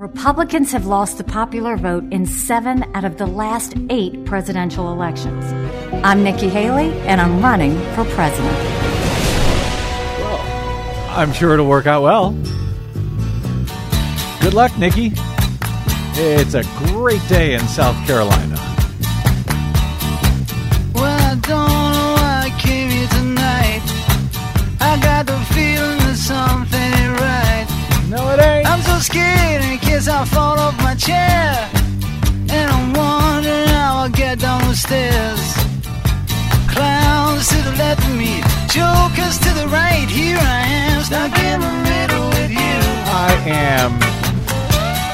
Republicans have lost the popular vote in seven out of the last eight presidential elections. I'm Nikki Haley, and I'm running for president. Well, I'm sure it'll work out well. Good luck, Nikki. It's a great day in South Carolina. Well, I don't know why I came here tonight. I got the feeling that something ain't right. No, it ain't. Scared in case I fall off my chair. And I'm wondering how I'll get down the stairs. Clowns to the left of me, jokers to the right. Here I am, stuck in the middle with you. I am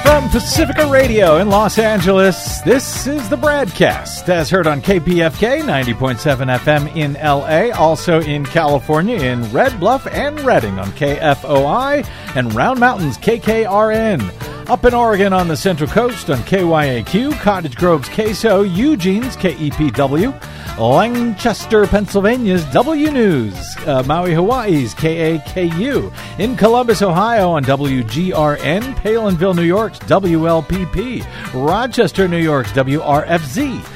from Pacifica Radio in Los Angeles. This is the broadcast as heard on KPFK 90.7 FM in LA, also in California in Red Bluff and Redding on KFOI, and Round Mountains KKRN. Up in Oregon on the Central Coast on KYAQ, Cottage Grove's KSO, Eugene's KEPW. Lancaster, Pennsylvania's W News, uh, Maui, Hawaii's KAKU, in Columbus, Ohio on WGRN, Palenville, New York's WLPP, Rochester, New York's WRFZ,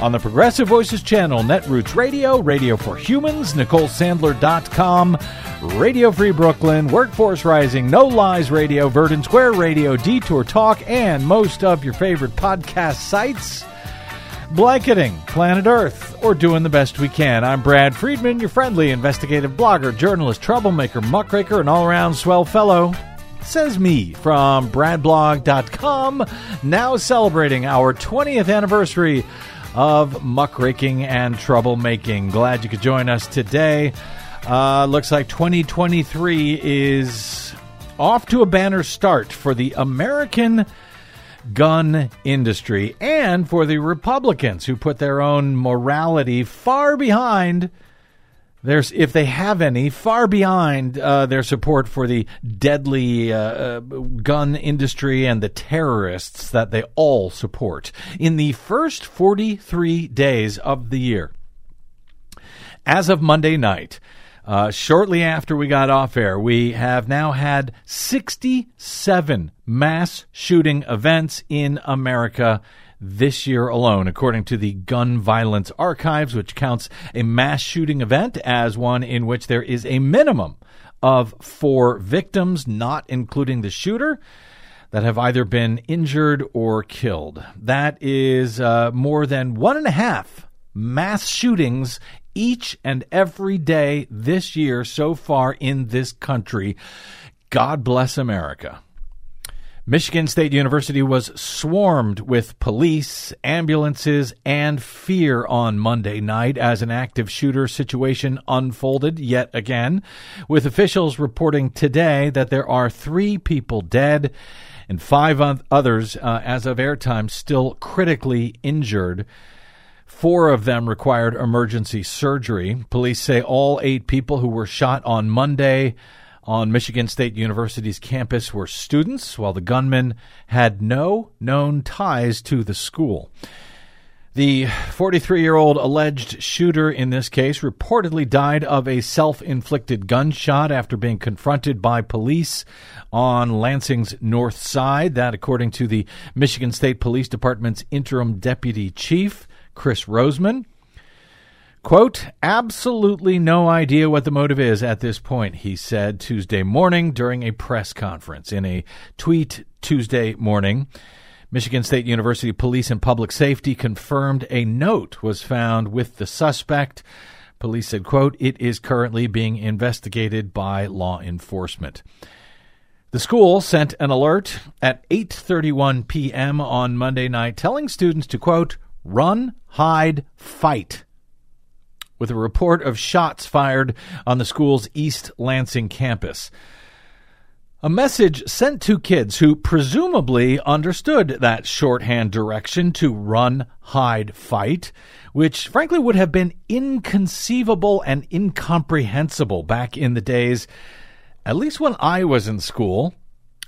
On the Progressive Voices channel, Netroots Radio, Radio for Humans, NicoleSandler.com, Radio Free Brooklyn, Workforce Rising, No Lies Radio, Verdant Square Radio, Detour Talk, and most of your favorite podcast sites blanketing planet Earth, or doing the best we can. I'm Brad Friedman, your friendly investigative blogger, journalist, troublemaker, muckraker, and all around swell fellow. Says me from bradblog.com, now celebrating our 20th anniversary of muckraking and troublemaking. Glad you could join us today. Uh, looks like 2023 is off to a banner start for the American gun industry and for the Republicans who put their own morality far behind there's if they have any far behind uh, their support for the deadly uh, uh, gun industry and the terrorists that they all support. In the first 43 days of the year as of monday night uh, shortly after we got off air, we have now had 67 mass shooting events in America this year alone, according to the Gun Violence Archives, which counts a mass shooting event as one in which there is a minimum of four victims, not including the shooter. That have either been injured or killed. That is uh, more than one and a half mass shootings each and every day this year so far in this country. God bless America. Michigan State University was swarmed with police, ambulances, and fear on Monday night as an active shooter situation unfolded yet again, with officials reporting today that there are three people dead and five others, uh, as of airtime, still critically injured. Four of them required emergency surgery. Police say all eight people who were shot on Monday on Michigan State University's campus were students, while the gunman had no known ties to the school. The 43 year old alleged shooter in this case reportedly died of a self inflicted gunshot after being confronted by police on Lansing's north side. That, according to the Michigan State Police Department's interim deputy chief. Chris Rozman. Quote, absolutely no idea what the motive is at this point, he said Tuesday morning during a press conference. In a tweet Tuesday morning, Michigan State University Police and Public Safety confirmed a note was found with the suspect. Police said, quote, it is currently being investigated by law enforcement. The school sent an alert at 8:31 p.m. on Monday night telling students to quote run, hide, fight. With a report of shots fired on the school's East Lansing campus. A message sent to kids who presumably understood that shorthand direction to run, hide, fight, which frankly would have been inconceivable and incomprehensible back in the days, at least when I was in school,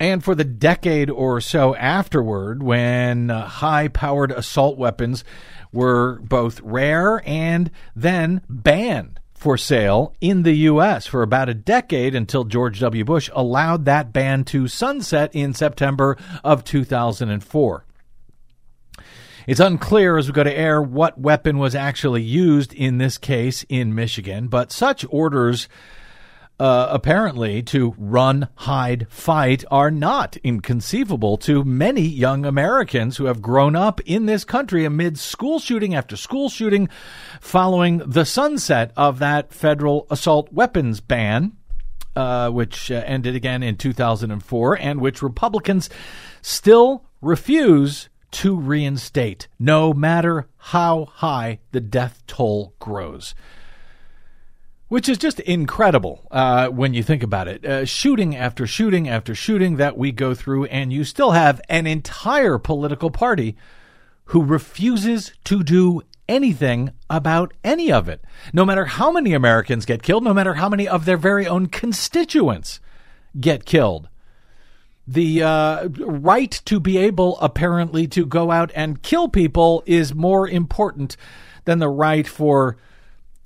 and for the decade or so afterward when uh, high powered assault weapons were both rare and then banned for sale in the U.S. for about a decade until George W. Bush allowed that ban to sunset in September of 2004. It's unclear as we go to air what weapon was actually used in this case in Michigan, but such orders uh, apparently to run, hide, fight are not inconceivable to many young Americans who have grown up in this country amid school shooting after school shooting following the sunset of that federal assault weapons ban. Uh, which uh, ended again in 2004, and which Republicans still refuse to reinstate, no matter how high the death toll grows which is just incredible uh, when you think about it. Uh, shooting after shooting after shooting that we go through, and you still have an entire political party who refuses to do anything about any of it. No matter how many Americans get killed, no matter how many of their very own constituents get killed. The uh, right to be able, apparently, to go out and kill people is more important than the right for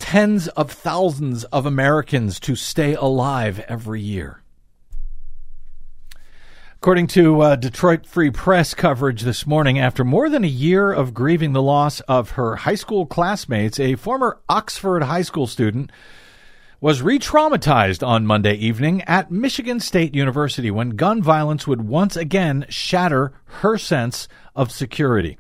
tens of thousands of Americans to stay alive every year. According to uh, Detroit Free Press coverage this morning, after more than a year of grieving the loss of her high school classmates, a former Oxford high school student was re traumatized on Monday evening at Michigan State University when gun violence would once again shatter her sense of security.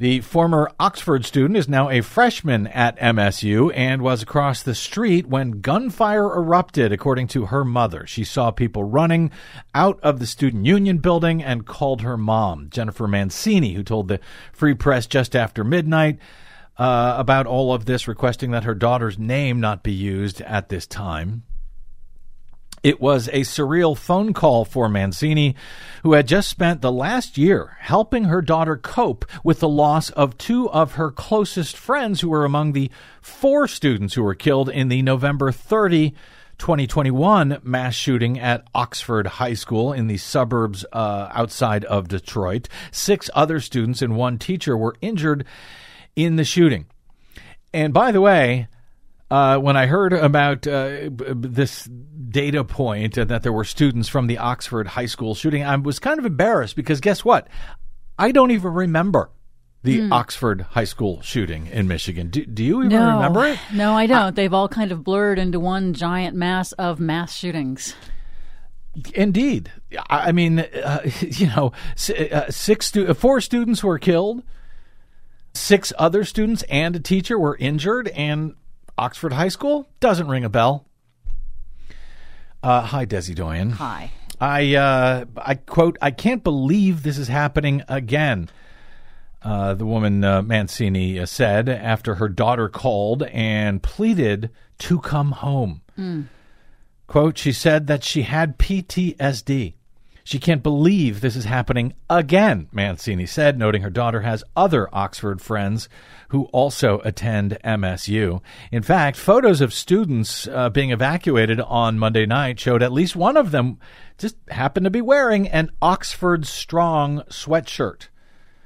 The former Oxford student is now a freshman at MSU and was across the street when gunfire erupted, according to her mother. She saw people running out of the student union building and called her mom, Jennifer Mancini, who told the Free Press just after midnight uh, about all of this, requesting that her daughter's name not be used at this time. It was a surreal phone call for Mancini, who had just spent the last year helping her daughter cope with the loss of two of her closest friends who were among the four students who were killed in the November 30, 2021 mass shooting at Oxford High School in the suburbs uh, outside of Detroit. Six other students and one teacher were injured in the shooting. And by the way, uh, when I heard about uh, this data point that there were students from the Oxford High School shooting, I was kind of embarrassed because guess what? I don't even remember the mm. Oxford High School shooting in Michigan. Do, do you even no. remember it? No, I don't. They've all kind of blurred into one giant mass of mass shootings. Indeed. I mean, uh, you know, uh, six stu- four students were killed. Six other students and a teacher were injured, and Oxford High School doesn't ring a bell. Uh, hi, Desi Doyen. Hi. I uh, I quote, I can't believe this is happening again. Uh, the woman uh, Mancini uh, said after her daughter called and pleaded to come home. Mm. Quote, she said that she had PTSD. She can't believe this is happening again, Mancini said, noting her daughter has other Oxford friends who also attend MSU. In fact, photos of students uh, being evacuated on Monday night showed at least one of them just happened to be wearing an Oxford Strong sweatshirt.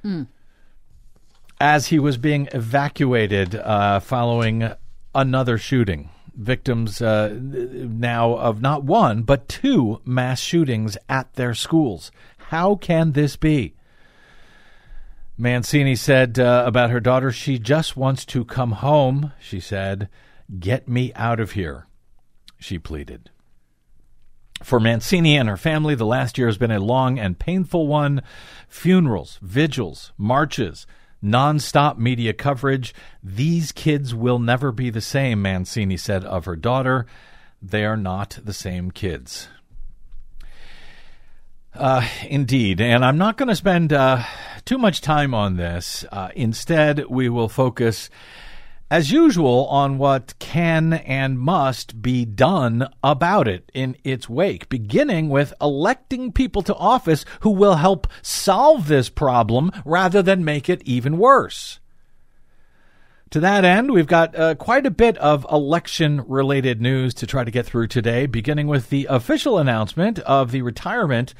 Mm. As he was being evacuated uh, following another shooting victims uh, now of not one, but two mass shootings at their schools. How can this be? Mancini said uh, about her daughter, she just wants to come home, she said. Get me out of here, she pleaded. For Mancini and her family, the last year has been a long and painful one. Funerals, vigils, marches, nonstop media coverage. These kids will never be the same, Mancini said of her daughter. They are not the same kids. Uh, indeed. And I'm not going to spend uh, too much time on this. Uh, instead, we will focus as usual, on what can and must be done about it in its wake, beginning with electing people to office who will help solve this problem rather than make it even worse. To that end, we've got uh, quite a bit of election related news to try to get through today, beginning with the official announcement of the retirement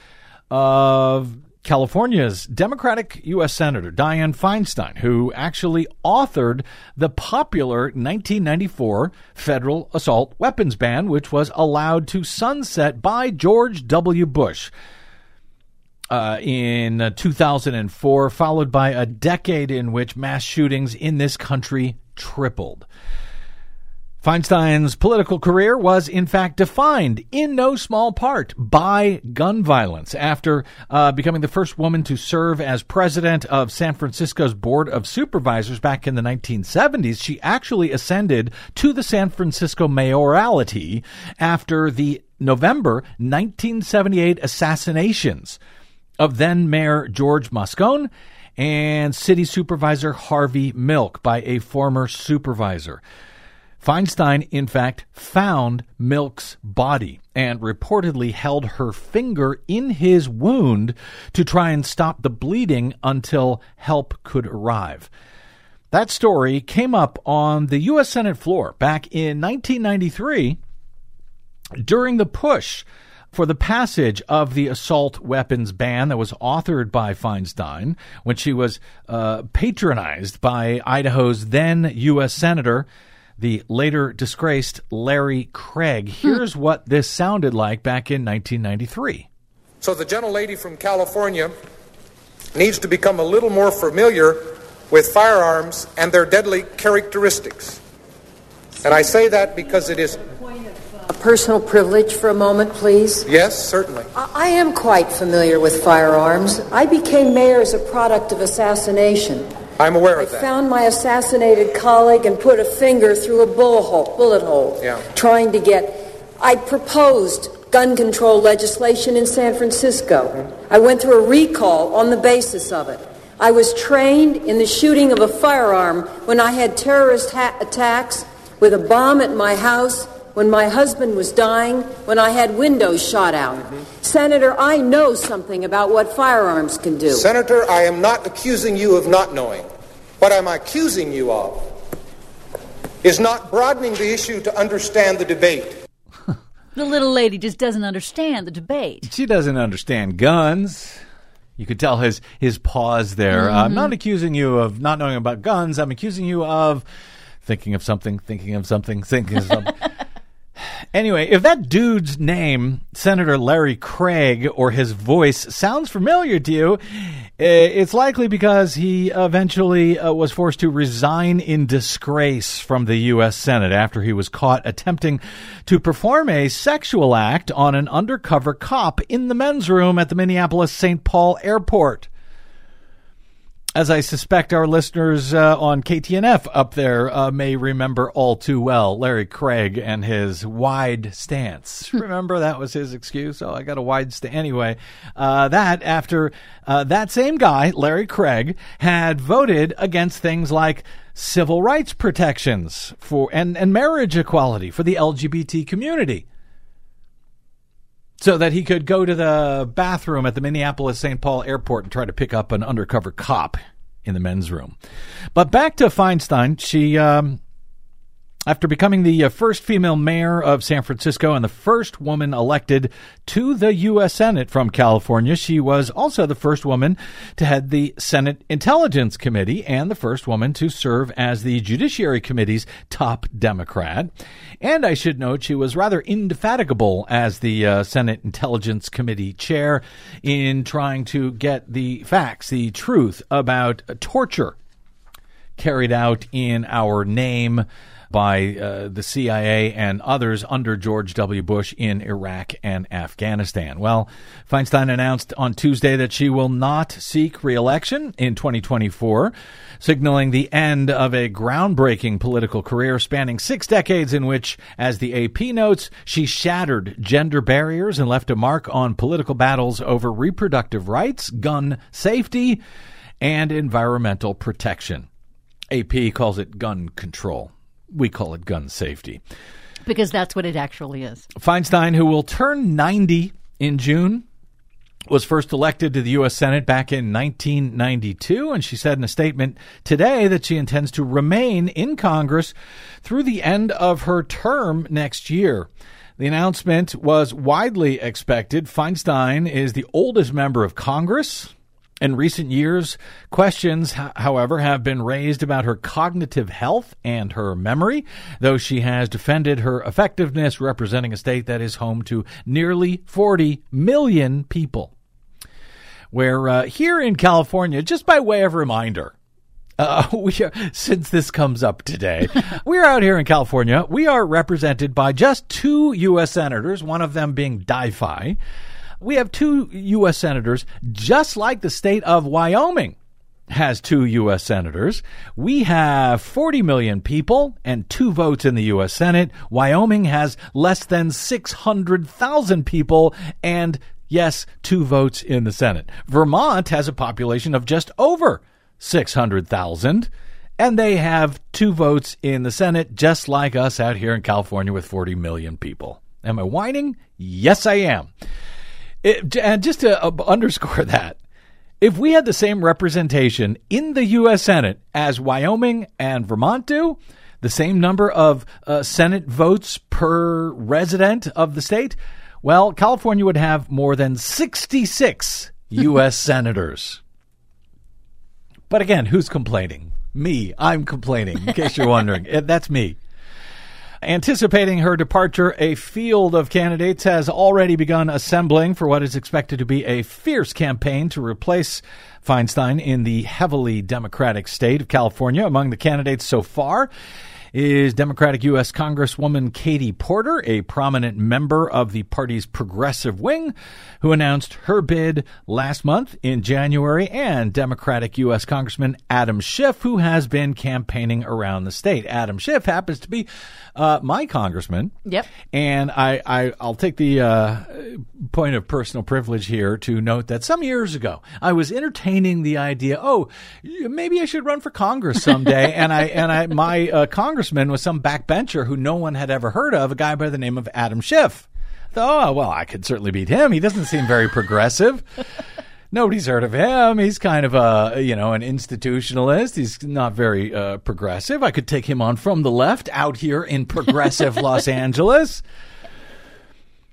of California's Democratic U.S. Senator Dianne Feinstein, who actually authored the popular 1994 federal assault weapons ban, which was allowed to sunset by George W. Bush. Uh, in uh, 2004, followed by a decade in which mass shootings in this country tripled. Feinstein's political career was, in fact, defined in no small part by gun violence. After uh, becoming the first woman to serve as president of San Francisco's Board of Supervisors back in the 1970s, she actually ascended to the San Francisco mayoralty after the November 1978 assassinations of then Mayor George Moscone and City Supervisor Harvey Milk by a former supervisor. Feinstein, in fact, found Milk's body and reportedly held her finger in his wound to try and stop the bleeding until help could arrive. That story came up on the U.S. Senate floor back in 1993 during the push for the passage of the assault weapons ban that was authored by Feinstein when she was uh, patronized by Idaho's then U.S. Senator the later disgraced Larry Craig. Hmm. Here's what this sounded like back in 1993. So the gentlelady from California needs to become a little more familiar with firearms and their deadly characteristics. And I say that because it is. A personal privilege for a moment, please. Yes, certainly. I I am quite familiar with firearms. I became mayor as a product of assassination. I'm aware I of that. found my assassinated colleague and put a finger through a bullet hole, bullet hole Yeah. trying to get. I proposed gun control legislation in San Francisco. Mm-hmm. I went through a recall on the basis of it. I was trained in the shooting of a firearm when I had terrorist ha- attacks with a bomb at my house, when my husband was dying, when I had windows shot out. Senator, I know something about what firearms can do. Senator, I am not accusing you of not knowing. What I'm accusing you of is not broadening the issue to understand the debate. The little lady just doesn't understand the debate. She doesn't understand guns. You could tell his his pause there. Uh, I'm not accusing you of not knowing about guns. I'm accusing you of thinking of something, thinking of something, thinking of something. Anyway, if that dude's name, Senator Larry Craig, or his voice sounds familiar to you, eh, it's likely because he eventually uh, was forced to resign in disgrace from the U.S. Senate after he was caught attempting to perform a sexual act on an undercover cop in the men's room at the Minneapolis St. Paul airport as I suspect our listeners uh, on KTNF up there uh, may remember all too well, Larry Craig and his wide stance. remember that was his excuse? Oh, I got a wide stance. Anyway, uh, that after uh, that same guy, Larry Craig, had voted against things like civil rights protections for and, and marriage equality for the LGBT community so that he could go to the bathroom at the Minneapolis St. Paul airport and try to pick up an undercover cop in the men's room. But back to Feinstein, she um, after becoming the uh, first female mayor of San Francisco and the first woman elected to the U.S. Senate from California, she was also the first woman to head the Senate Intelligence Committee and the first woman to serve as the Judiciary Committee's top Democrat. And I should note she was rather indefatigable as the uh, Senate Intelligence Committee chair in trying to get the facts, the truth about torture carried out in our name by uh, the CIA and others under George W. Bush in Iraq and Afghanistan. Well, Feinstein announced on Tuesday that she will not seek reelection in 2024, signaling the end of a groundbreaking political career spanning six decades in which, as the AP notes, she shattered gender barriers and left a mark on political battles over reproductive rights, gun safety, and environmental protection. AP calls it gun control. We call it gun safety. Because that's what it actually is. Feinstein, who will turn 90 in June, was first elected to the U.S. Senate back in 1992, and she said in a statement today that she intends to remain in Congress through the end of her term next year. The announcement was widely expected. Feinstein is the oldest member of Congress. In recent years, questions, however, have been raised about her cognitive health and her memory, though she has defended her effectiveness representing a state that is home to nearly 40 million people. Where uh, here in California, just by way of reminder, uh, we are, since this comes up today, we're out here in California. We are represented by just two U.S. senators, one of them being Di-Fi we have two U.S. senators, just like the state of Wyoming has two U.S. senators. We have 40 million people and two votes in the U.S. Senate. Wyoming has less than 600,000 people and, yes, two votes in the Senate. Vermont has a population of just over 600,000 and they have two votes in the Senate, just like us out here in California with 40 million people. Am I whining? Yes, I am. It, and just to uh, underscore that, if we had the same representation in the U.S. Senate as Wyoming and Vermont do, the same number of uh, Senate votes per resident of the state, well, California would have more than 66 U.S. senators. But again, who's complaining? Me. I'm complaining, in case you're wondering. That's me. Anticipating her departure, a field of candidates has already begun assembling for what is expected to be a fierce campaign to replace Feinstein in the heavily Democratic state of California. Among the candidates so far is Democratic U.S. Congresswoman Katie Porter, a prominent member of the party's progressive wing, who announced her bid last month in January, and Democratic U.S. Congressman Adam Schiff, who has been campaigning around the state. Adam Schiff happens to be uh, my congressman. Yep. And I, I, I'll take the uh, point of personal privilege here to note that some years ago, I was entertaining the idea, oh, maybe I should run for Congress someday. and I, and I, my uh, congressman congressman was some backbencher who no one had ever heard of, a guy by the name of Adam Schiff. Thought, oh, well, I could certainly beat him. He doesn't seem very progressive. Nobody's heard of him. He's kind of a, you know, an institutionalist. He's not very uh, progressive. I could take him on from the left out here in progressive Los Angeles.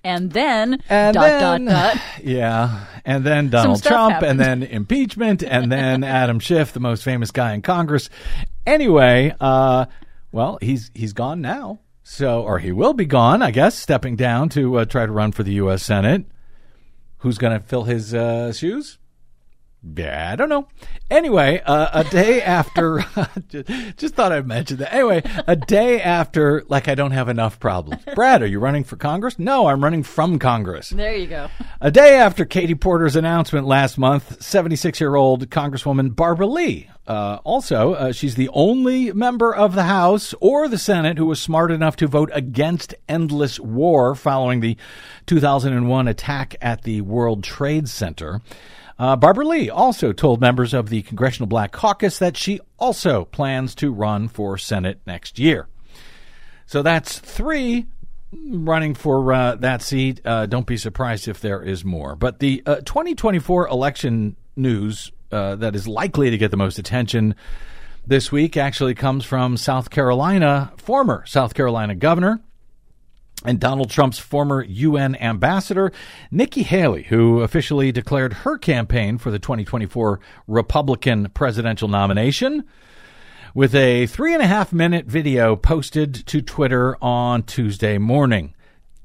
And then, and dot, then, dot, dot. Yeah. And then Donald Trump, happened. and then impeachment, and then Adam Schiff, the most famous guy in Congress. Anyway, uh, well, he's he's gone now. So, or he will be gone, I guess, stepping down to uh, try to run for the U.S. Senate. Who's going to fill his uh, shoes? Yeah, I don't know. Anyway, uh, a day after, just, just, thought I'd mention that. Anyway, a day after, like I don't have enough problems. Brad, are you running for Congress? No, I'm running from Congress. There you go. A day after Katie Porter's announcement last month, 76 year old Congresswoman Barbara Lee uh, also, uh, she's the only member of the House or the Senate who was smart enough to vote against endless war following the 2001 attack at the World Trade Center. Uh, Barbara Lee also told members of the Congressional Black Caucus that she also plans to run for Senate next year. So that's three running for uh, that seat. Uh, don't be surprised if there is more. But the uh, 2024 election news uh, that is likely to get the most attention this week actually comes from South Carolina, former South Carolina governor and Donald Trump's former UN ambassador, Nikki Haley, who officially declared her campaign for the 2024 Republican presidential nomination with a three and a half minute video posted to Twitter on Tuesday morning.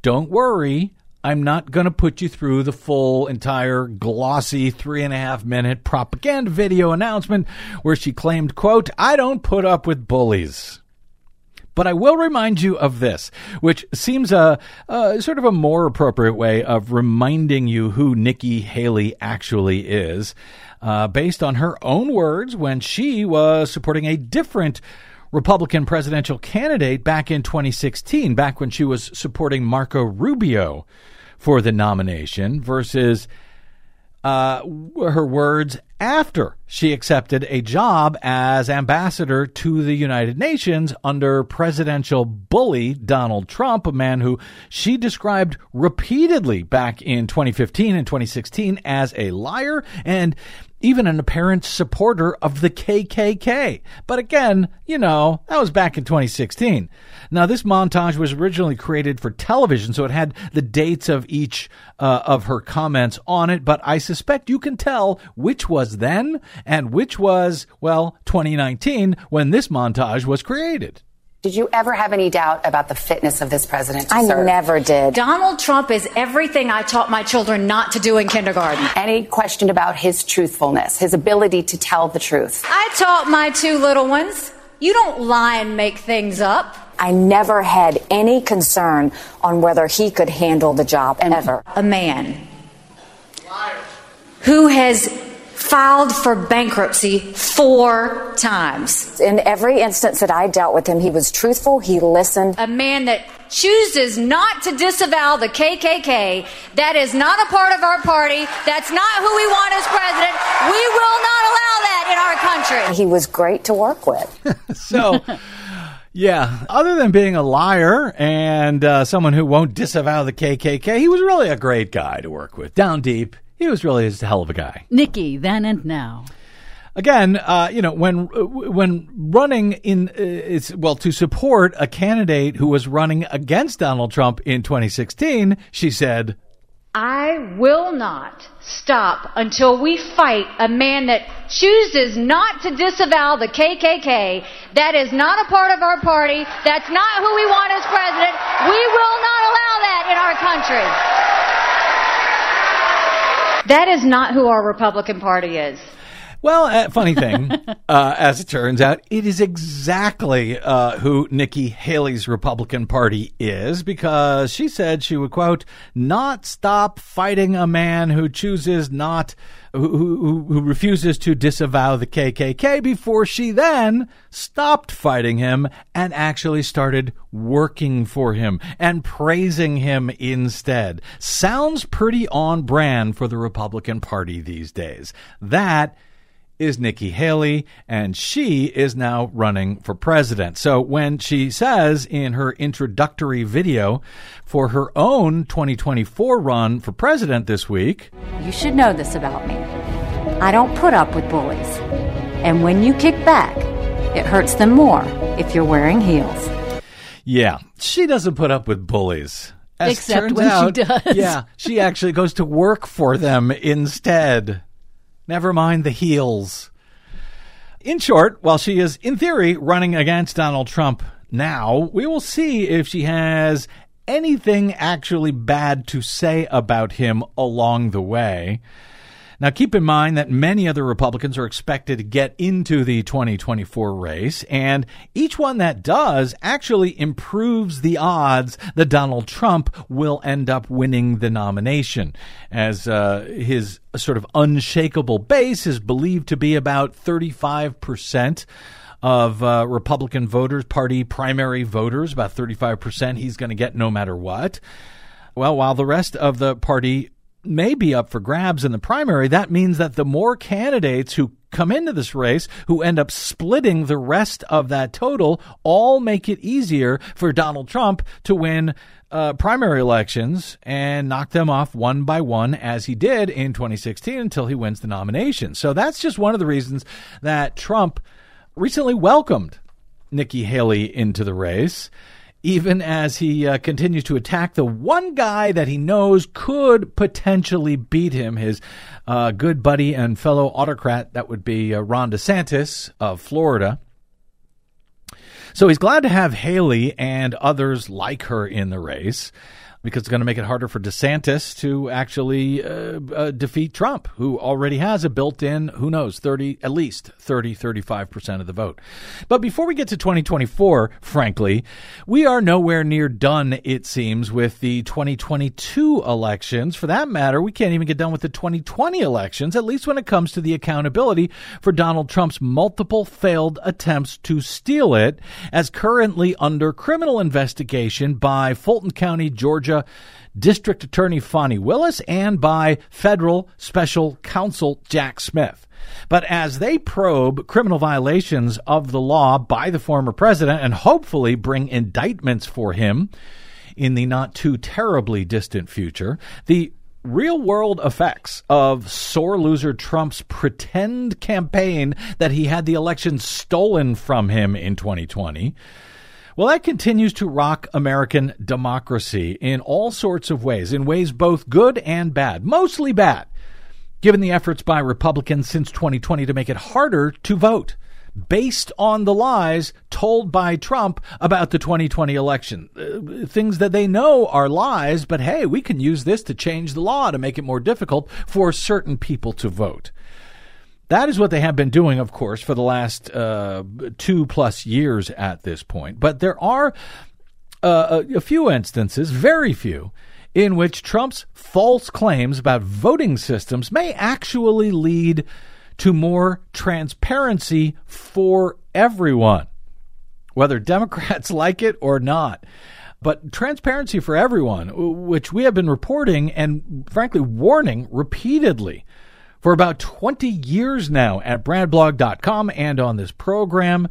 Don't worry, I'm not going to put you through the full, entire, glossy, three and a half minute propaganda video announcement where she claimed, quote, I don't put up with bullies. But I will remind you of this, which seems a, a, sort of a more appropriate way of reminding you who Nikki Haley actually is, uh, based on her own words when she was supporting a different Republican presidential candidate back in 2016, back when she was supporting Marco Rubio for the nomination versus uh, her words after she accepted a job as ambassador to the United Nations under presidential bully Donald Trump, a man who she described repeatedly back in 2015 and 2016 as a liar. And even an apparent supporter of the KKK. But again, you know, that was back in 2016. Now, this montage was originally created for television, so it had the dates of each uh, of her comments on it, but I suspect you can tell which was then and which was, well, 2019 when this montage was created. Did you ever have any doubt about the fitness of this president to I serve? never did. Donald Trump is everything I taught my children not to do in kindergarten. Any question about his truthfulness, his ability to tell the truth? I taught my two little ones. You don't lie and make things up. I never had any concern on whether he could handle the job and ever. A man who has filed for bankruptcy four times. In every instance that I dealt with him, he was truthful, he listened. A man that chooses not to disavow the KKK. That is not a part of our party. That's not who we want as president. We will not allow that in our country. He was great to work with. So, yeah, other than being a liar and uh, someone who won't disavow the KKK, he was really a great guy to work with. Down deep, he was really just a hell of a guy. Nikki, then and now. Again, uh, you know, when when running in, uh, it's well to support a candidate who was running against Donald Trump in 2016, she said, I will not stop until we fight a man that chooses not to disavow the KKK. That is not a part of our party. That's not who we want as president. We will not allow that in our country. That is not who our Republican Party is. Well, uh, funny thing, uh, as it turns out, it is exactly uh, who Nikki Haley's Republican Party is because she said she would, quote, not stop fighting a man who chooses not, who, who, refuses to disavow the KKK before she then stopped fighting him and actually started working for him and praising him instead. Sounds pretty on brand for the Republican Party these days. That is Nikki Haley, and she is now running for president. So when she says in her introductory video for her own 2024 run for president this week, You should know this about me. I don't put up with bullies. And when you kick back, it hurts them more if you're wearing heels. yeah, she doesn't put up with bullies. As Except turns when she does. Yeah, she actually goes to work for them instead. Never mind the heels. In short, while she is, in theory, running against Donald Trump now, we will see if she has anything actually bad to say about him along the way. Now, keep in mind that many other Republicans are expected to get into the 2024 race, and each one that does actually improves the odds that Donald Trump will end up winning the nomination, as uh, his sort of unshakable base is believed to be about 35% of uh, Republican voters, party primary voters, about 35% he's going to get no matter what. Well, while the rest of the party may be up for grabs in the primary, that means that the more candidates who come into this race who end up splitting the rest of that total all make it easier for Donald Trump to win uh, primary elections and knock them off one by one as he did in 2016 until he wins the nomination. So that's just one of the reasons that Trump recently welcomed Nikki Haley into the race even as he uh, continues to attack the one guy that he knows could potentially beat him, his uh, good buddy and fellow autocrat, that would be uh, Ron DeSantis of Florida. So he's glad to have Haley and others like her in the race because it's going to make it harder for DeSantis to actually uh, uh, defeat Trump, who already has a built in, who knows, 30, at least 30, 35% of the vote. But before we get to 2024, frankly, we are nowhere near done, it seems, with the 2022 elections. For that matter, we can't even get done with the 2020 elections, at least when it comes to the accountability for Donald Trump's multiple failed attempts to steal it, as currently under criminal investigation by Fulton County, Georgia Georgia District Attorney Fani Willis and by federal special counsel Jack Smith. But as they probe criminal violations of the law by the former president and hopefully bring indictments for him in the not too terribly distant future, the real world effects of sore loser Trump's pretend campaign that he had the election stolen from him in 2020. Well, that continues to rock American democracy in all sorts of ways, in ways both good and bad, mostly bad, given the efforts by Republicans since 2020 to make it harder to vote based on the lies told by Trump about the 2020 election. Uh, things that they know are lies, but hey, we can use this to change the law to make it more difficult for certain people to vote. That is what they have been doing, of course, for the last uh, two plus years at this point. But there are uh, a, a few instances, very few, in which Trump's false claims about voting systems may actually lead to more transparency for everyone, whether Democrats like it or not. But transparency for everyone, which we have been reporting and frankly warning repeatedly for about 20 years now at bradblog.com and on this program.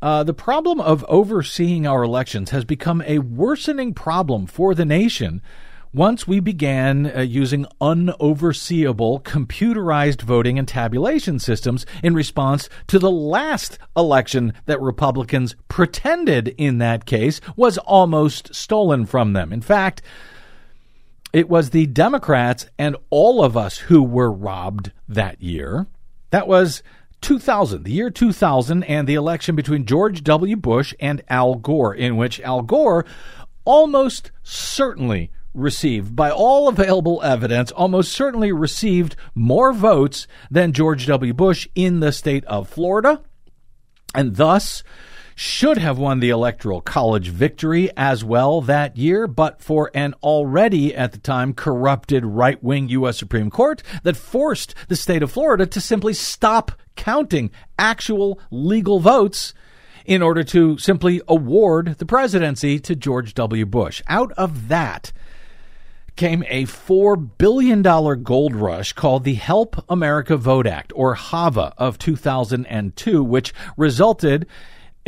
Uh, the problem of overseeing our elections has become a worsening problem for the nation once we began uh, using unoverseeable computerized voting and tabulation systems in response to the last election that Republicans pretended in that case was almost stolen from them. In fact, it was the Democrats and all of us who were robbed that year. That was 2000, the year 2000, and the election between George W. Bush and Al Gore, in which Al Gore almost certainly received, by all available evidence, almost certainly received more votes than George W. Bush in the state of Florida, and thus should have won the Electoral College victory as well that year, but for an already at the time corrupted right wing U.S. Supreme Court that forced the state of Florida to simply stop counting actual legal votes in order to simply award the presidency to George W. Bush. Out of that, came a $4 billion gold rush called the Help America Vote Act, or HAVA, of 2002, which resulted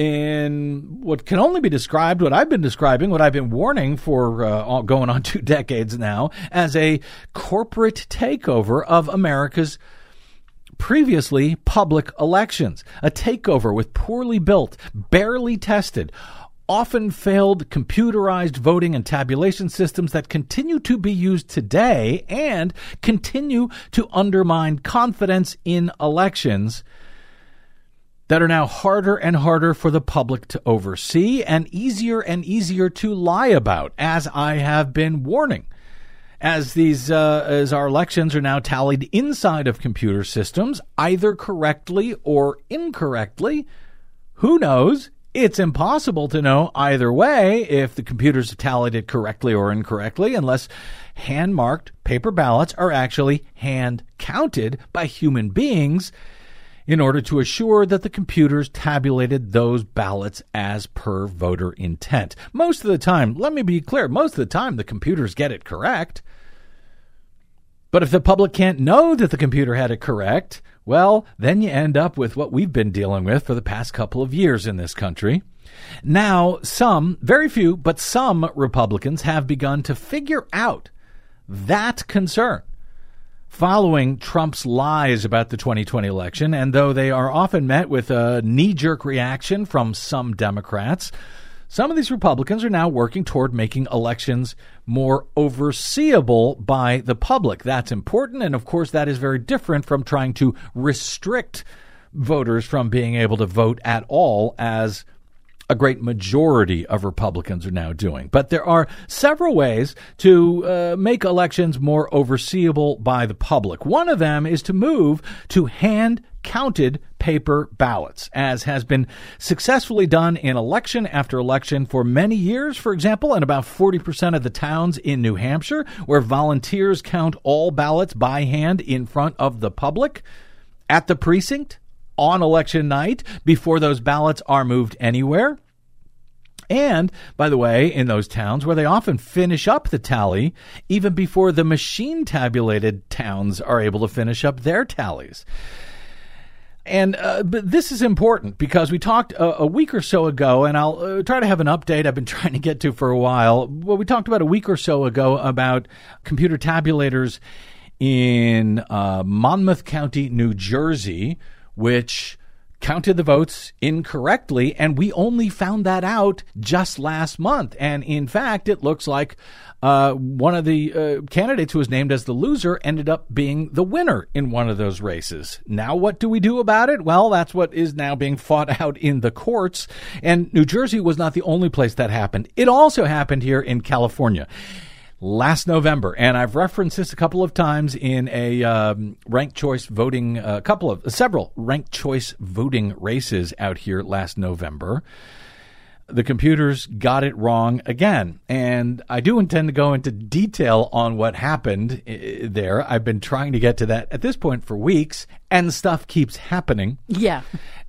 in what can only be described, what I've been describing, what I've been warning for uh, going on two decades now, as a corporate takeover of America's previously public elections. A takeover with poorly built, barely tested, often failed computerized voting and tabulation systems that continue to be used today and continue to undermine confidence in elections that are now harder and harder for the public to oversee and easier and easier to lie about, as I have been warning. As these, uh, as our elections are now tallied inside of computer systems, either correctly or incorrectly, who knows? It's impossible to know either way if the computers have tallied it correctly or incorrectly unless hand marked paper ballots are actually hand counted by human beings in order to assure that the computers tabulated those ballots as per voter intent. Most of the time, let me be clear, most of the time the computers get it correct. But if the public can't know that the computer had it correct, well, then you end up with what we've been dealing with for the past couple of years in this country. Now, some, very few, but some Republicans have begun to figure out that concern following Trump's lies about the 2020 election. And though they are often met with a knee jerk reaction from some Democrats, some of these Republicans are now working toward making elections more overseeable by the public. That's important. And of course, that is very different from trying to restrict voters from being able to vote at all, as a great majority of Republicans are now doing. But there are several ways to uh, make elections more overseeable by the public. One of them is to move to hand counted paper ballots, as has been successfully done in election after election for many years. For example, in about 40% of the towns in New Hampshire, where volunteers count all ballots by hand in front of the public at the precinct on election night before those ballots are moved anywhere. And, by the way, in those towns where they often finish up the tally even before the machine tabulated towns are able to finish up their tallies. And uh, but this is important because we talked a, a week or so ago, and I'll uh, try to have an update I've been trying to get to for a while. Well, we talked about a week or so ago about computer tabulators in uh, Monmouth County, New Jersey, which counted the votes incorrectly, and we only found that out just last month. And in fact, it looks like uh, one of the uh, candidates who was named as the loser ended up being the winner in one of those races. Now, what do we do about it? Well, that's what is now being fought out in the courts. And New Jersey was not the only place that happened. It also happened here in California last November, and I've referenced this a couple of times in a um, ranked choice voting, a uh, couple of several ranked choice voting races out here last November. The computers got it wrong again, and I do intend to go into detail on what happened uh, there. I've been trying to get to that at this point for weeks, and stuff keeps happening. Yeah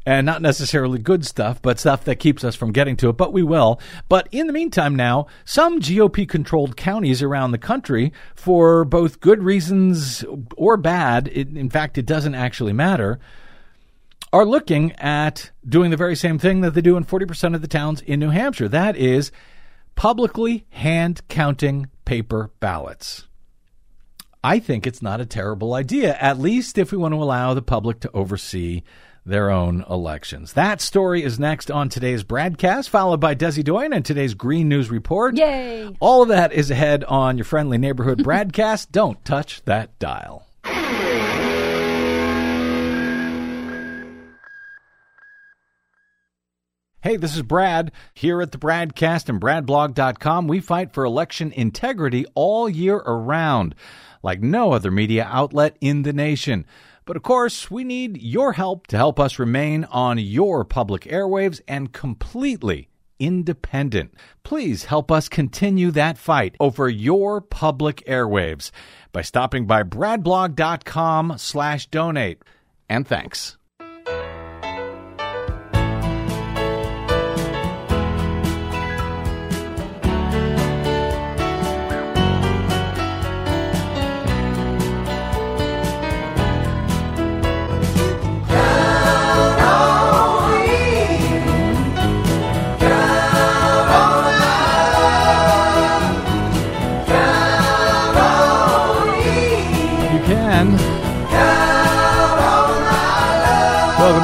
and not necessarily good stuff, but stuff that keeps us from getting to it, but we will. But in the meantime, now, some GOP controlled counties around the country, for both good reasons or bad, it, in fact, it doesn't actually matter, are looking at doing the very same thing that they do in 40% of the towns in New Hampshire. That is publicly hand counting paper ballots. I think it's not a terrible idea, at least if we want to allow the public to oversee their own elections. That story is next on today's broadcast, followed by Desi Doyen and today's Green News Report. Yay! All of that is ahead on your friendly neighborhood broadcast. Don't touch that dial. Hey, this is Brad. Here at the Bradcast and BradBlog.com, we fight for election integrity all year around, like no other media outlet in the nation. But of course, we need your help to help us remain on your public airwaves and completely independent. Please help us continue that fight over your public airwaves by stopping by bradblog.com slash donate. And thanks.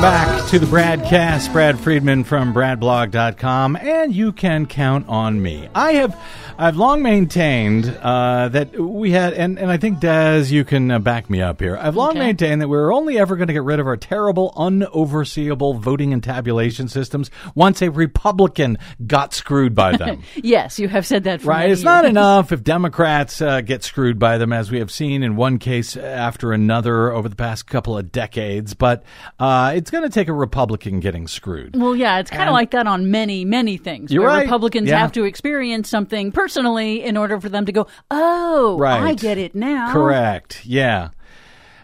Back to the Bradcast. Brad Friedman from BradBlog.com, and you can count on me. I have I've long maintained uh, that we had, and, and I think Des, you can uh, back me up here. I've long okay. maintained that we're only ever going to get rid of our terrible, unoverseeable voting and tabulation systems once a Republican got screwed by them. yes, you have said that. right, it's years. not enough if Democrats uh, get screwed by them, as we have seen in one case after another over the past couple of decades. But uh, it's going to take a Republican getting screwed. Well, yeah, it's kind of like that on many, many things. You're right. Republicans yeah. have to experience something personally in order for them to go, oh, right. I get it now. Correct. Yeah.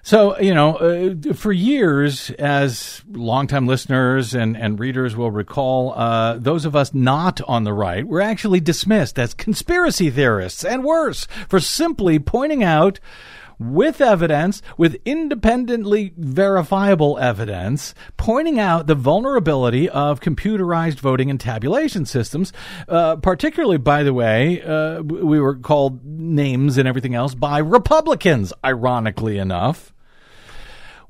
So, you know, uh, for years, as longtime listeners and, and readers will recall, uh, those of us not on the right were actually dismissed as conspiracy theorists and worse for simply pointing out with evidence, with independently verifiable evidence, pointing out the vulnerability of computerized voting and tabulation systems. Uh, particularly, by the way, uh, we were called names and everything else by Republicans, ironically enough.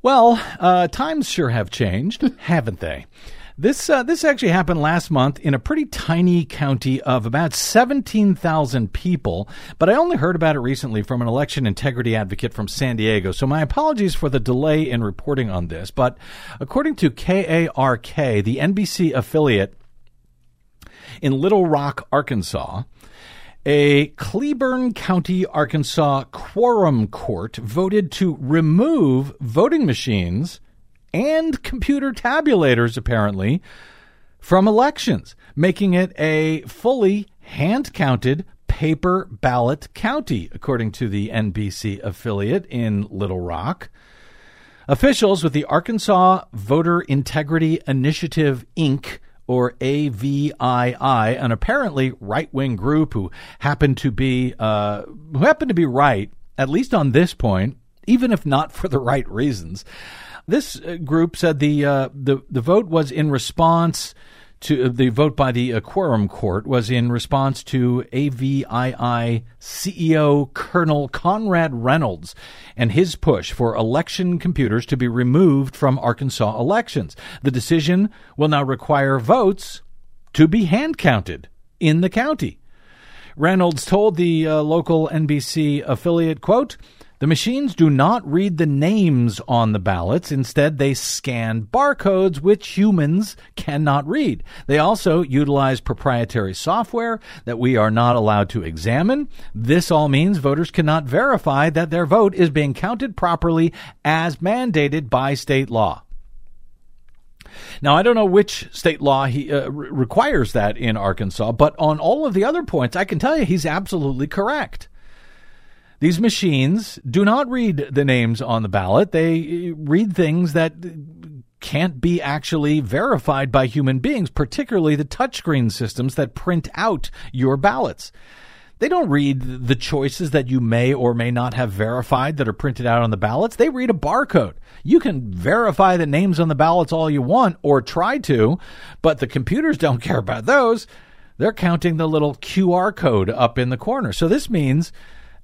Well, uh, times sure have changed, haven't they? This uh, this actually happened last month in a pretty tiny county of about 17,000 people, but I only heard about it recently from an election integrity advocate from San Diego. So my apologies for the delay in reporting on this, but according to KARK, the NBC affiliate in Little Rock, Arkansas, a Cleburne County, Arkansas quorum court voted to remove voting machines and computer tabulators, apparently, from elections, making it a fully hand counted paper ballot county, according to the NBC affiliate in Little Rock. Officials with the Arkansas Voter Integrity Initiative, Inc., or AVII, an apparently right-wing group who happened to be uh, who happened to be right, at least on this point, even if not for the right reasons. This uh, group said the uh, the the vote was in response to uh, the vote by the uh, quorum court was in response to AVII CEO Colonel Conrad Reynolds and his push for election computers to be removed from Arkansas elections. The decision will now require votes to be hand counted in the county. Reynolds told the uh, local NBC affiliate, quote, the machines do not read the names on the ballots. Instead, they scan barcodes, which humans cannot read. They also utilize proprietary software that we are not allowed to examine. This all means voters cannot verify that their vote is being counted properly as mandated by state law. Now, I don't know which state law he uh, re- requires that in Arkansas, but on all of the other points, I can tell you he's absolutely correct. These machines do not read the names on the ballot. They uh, read things that can't be actually verified by human beings, particularly the touchscreen systems that print out your ballots. They don't read the choices that you may or may not have verified that are printed out on the ballots. They read a barcode. You can verify the names on the ballots all you want or try to, but the computers don't care about those. They're counting the little QR code up in the corner. So this means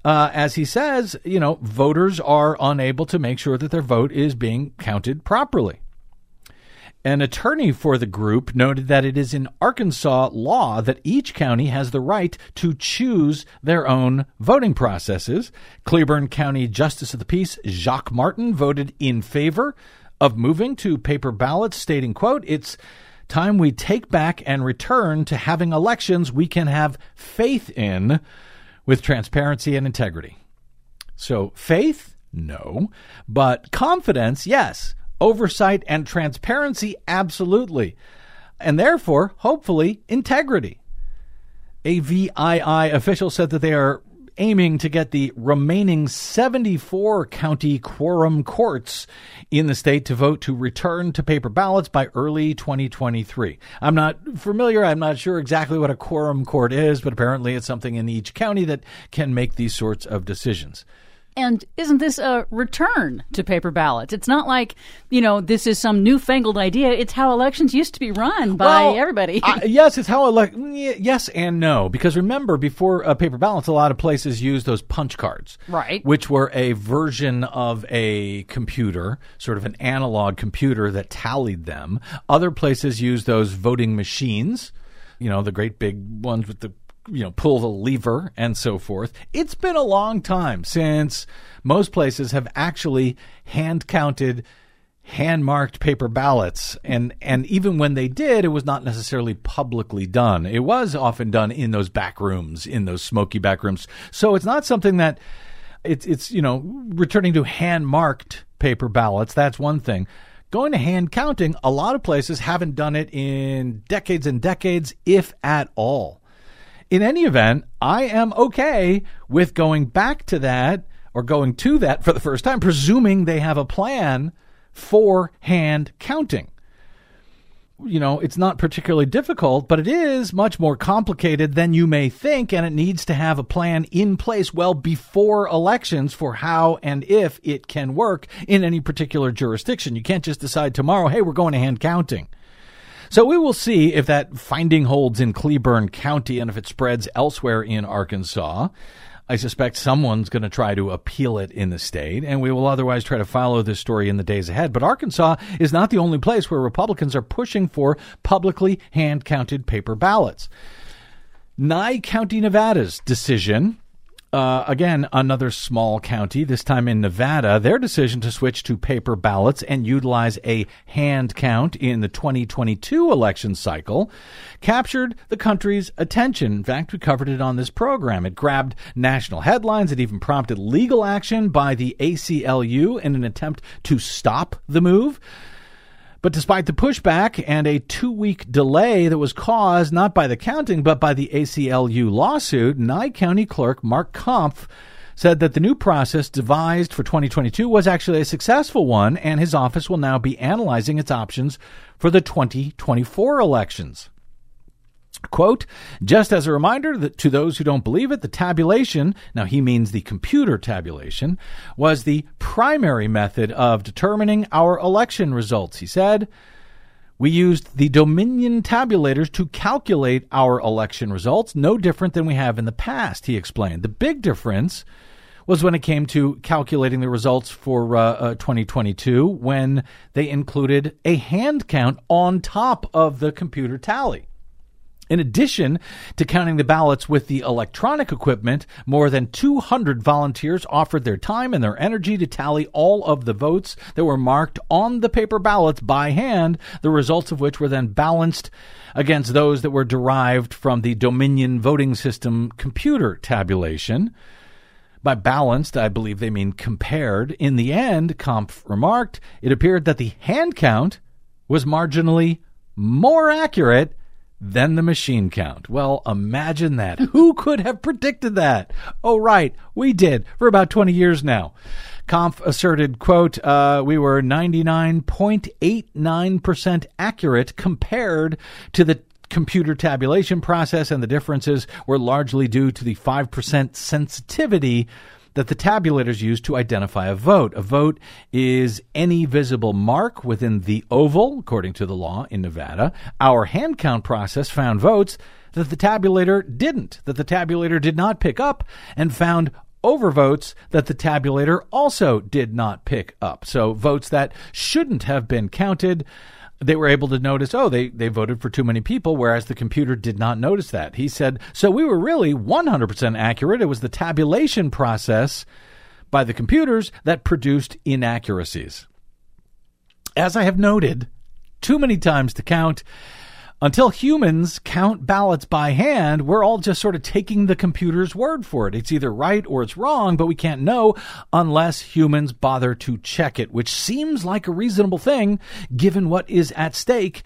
uh, as he says, you know, voters are unable to make sure that their vote is being counted properly. An attorney for the group noted that it is in Arkansas law that each county has the right to choose their own voting processes. Cleburne County Justice of the Peace Jacques Martin voted in favor of moving to paper ballots, stating, quote, it's time we take back and return to having elections we can have faith in with transparency and integrity. So, faith? No. But confidence? Yes. Oversight and transparency? Absolutely. And therefore, hopefully, integrity. A VII official said that they are aiming to get the remaining 74 county quorum courts in the state to vote to return to paper ballots by early 2023. I'm not familiar, I'm not sure exactly what a quorum court is, but apparently it's something in each county that can make these sorts of decisions. And isn't this a return to paper ballots? It's not like, you know, this is some newfangled idea. It's how elections used to be run by well, everybody. uh, yes, it's how elect. Yes and no, because remember, before uh, paper ballots, a lot of places used those punch cards, right? Which were a version of a computer, sort of an analog computer that tallied them. Other places used those voting machines you know, the great big ones with the you know, pull the lever and so forth. It's been a long time since most places have actually hand counted hand marked paper ballots. And and even when they did it was not necessarily publicly done. It was often done in those back rooms in those smoky back rooms. So it's not something that it's it's you know returning to hand marked paper ballots that's one thing. Going to hand counting a lot of places haven't done it in decades and decades if at all in any event, I am okay with going back to that or going to that for the first time, presuming they have a plan for hand counting. You know, it's not particularly difficult, but it is much more complicated than you may think, and it needs to have a plan in place well before elections for how and if it can work in any particular jurisdiction. You can't just decide tomorrow, hey, we're going to hand counting. So we will see if that finding holds in Cleburne County and if it spreads elsewhere in Arkansas. I suspect someone's going to try to appeal it in the state, and we will otherwise try to follow this story in the days ahead. But Arkansas is not the only place where Republicans are pushing for publicly hand counted paper ballots. Nye County, Nevada's decision uh, again, another small county, this time in Nevada, their decision to switch to paper ballots and utilize a hand count in the 2022 election cycle captured the country's attention. In fact, we covered it on this program. It grabbed national headlines. It even prompted legal action by the ACLU in an attempt to stop the move. But despite the pushback and a two week delay that was caused not by the counting but by the ACLU lawsuit, Nye County Clerk Mark Kampf said that the new process devised for 2022 was actually a successful one, and his office will now be analyzing its options for the 2024 elections. Quote, just as a reminder that to those who don't believe it, the tabulation, now he means the computer tabulation, was the primary method of determining our election results, he said. We used the Dominion tabulators to calculate our election results, no different than we have in the past, he explained. The big difference was when it came to calculating the results for uh, uh, 2022 when they included a hand count on top of the computer tally. In addition to counting the ballots with the electronic equipment, more than 200 volunteers offered their time and their energy to tally all of the votes that were marked on the paper ballots by hand, the results of which were then balanced against those that were derived from the Dominion voting system computer tabulation. By balanced, I believe they mean compared. In the end, Kampf remarked, it appeared that the hand count was marginally more accurate than the machine count. Well, imagine that. Who could have predicted that? Oh, right, we did for about 20 years now. Kampf asserted, quote, uh, we were 99.89% accurate compared to the computer tabulation process, and the differences were largely due to the 5% sensitivity that the tabulators use to identify a vote. A vote is any visible mark within the oval, according to the law in Nevada. Our hand count process found votes that the tabulator didn't, that the tabulator did not pick up, and found overvotes that the tabulator also did not pick up. So votes that shouldn't have been counted they were able to notice, oh, they, they voted for too many people, whereas the computer did not notice that. He said, so we were really 100% accurate. It was the tabulation process by the computers that produced inaccuracies. As I have noted too many times to count, until humans count ballots by hand, we're all just sort of taking the computer's word for it. It's either right or it's wrong, but we can't know unless humans bother to check it, which seems like a reasonable thing given what is at stake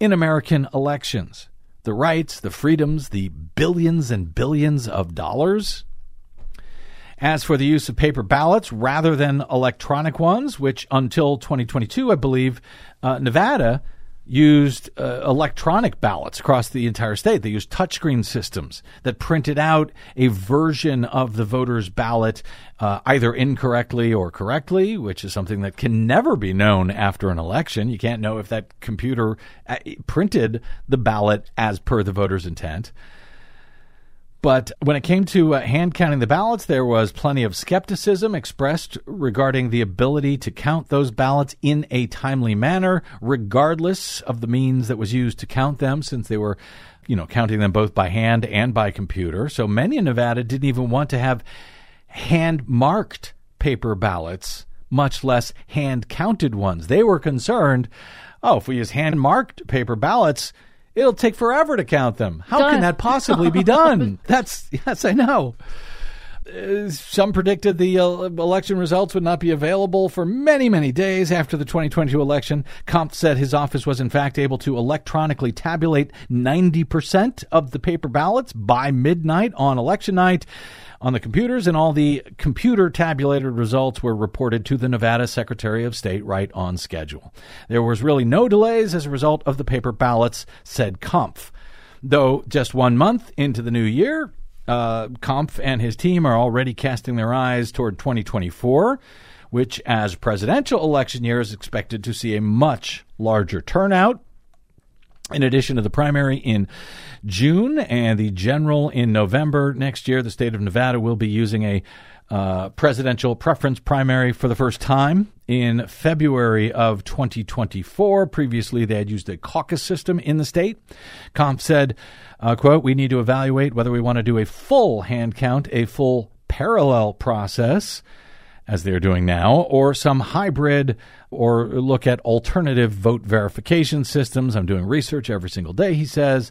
in American elections. The rights, the freedoms, the billions and billions of dollars. As for the use of paper ballots rather than electronic ones, which until 2022, I believe, uh, Nevada used uh, electronic ballots across the entire state. They used touchscreen systems that printed out a version of the voter's ballot uh, either incorrectly or correctly, which is something that can never be known after an election. You can't know if that computer uh, printed the ballot as per the voter's intent. But when it came to uh, hand counting the ballots, there was plenty of skepticism expressed regarding the ability to count those ballots in a timely manner, regardless of the means that was used to count them, since they were, you know, counting them both by hand and by computer. So many in Nevada didn't even want to have hand marked paper ballots, much less hand counted ones. They were concerned, oh, if we use hand marked paper ballots, It'll take forever to count them. How done. can that possibly be done? That's yes, I know. Uh, some predicted the uh, election results would not be available for many, many days after the 2022 election. Kampf said his office was, in fact, able to electronically tabulate 90% of the paper ballots by midnight on election night on the computers, and all the computer tabulated results were reported to the Nevada Secretary of State right on schedule. There was really no delays as a result of the paper ballots, said Kampf. Though just one month into the new year, uh, Kampf and his team are already casting their eyes toward 2024, which, as presidential election year, is expected to see a much larger turnout. In addition to the primary in June and the general in November next year, the state of Nevada will be using a uh, presidential preference primary for the first time in February of 2024. Previously, they had used a caucus system in the state. Kampf said, uh, quote, we need to evaluate whether we want to do a full hand count, a full parallel process as they're doing now, or some hybrid, or look at alternative vote verification systems. I'm doing research every single day, he says,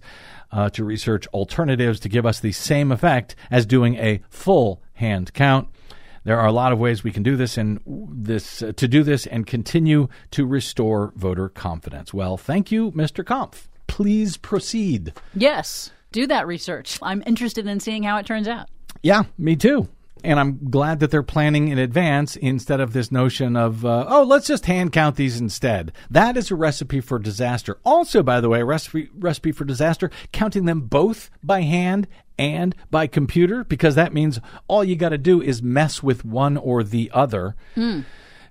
uh, to research alternatives to give us the same effect as doing a full hand count. There are a lot of ways we can do this and this uh, to do this and continue to restore voter confidence. Well, thank you, Mr. Kampf. Please proceed. Yes, do that research. I'm interested in seeing how it turns out. Yeah, me too. And I'm glad that they're planning in advance instead of this notion of, uh, oh, let's just hand count these instead. That is a recipe for disaster. Also, by the way, recipe, recipe for disaster, counting them both by hand and by computer, because that means all you got to do is mess with one or the other. Mm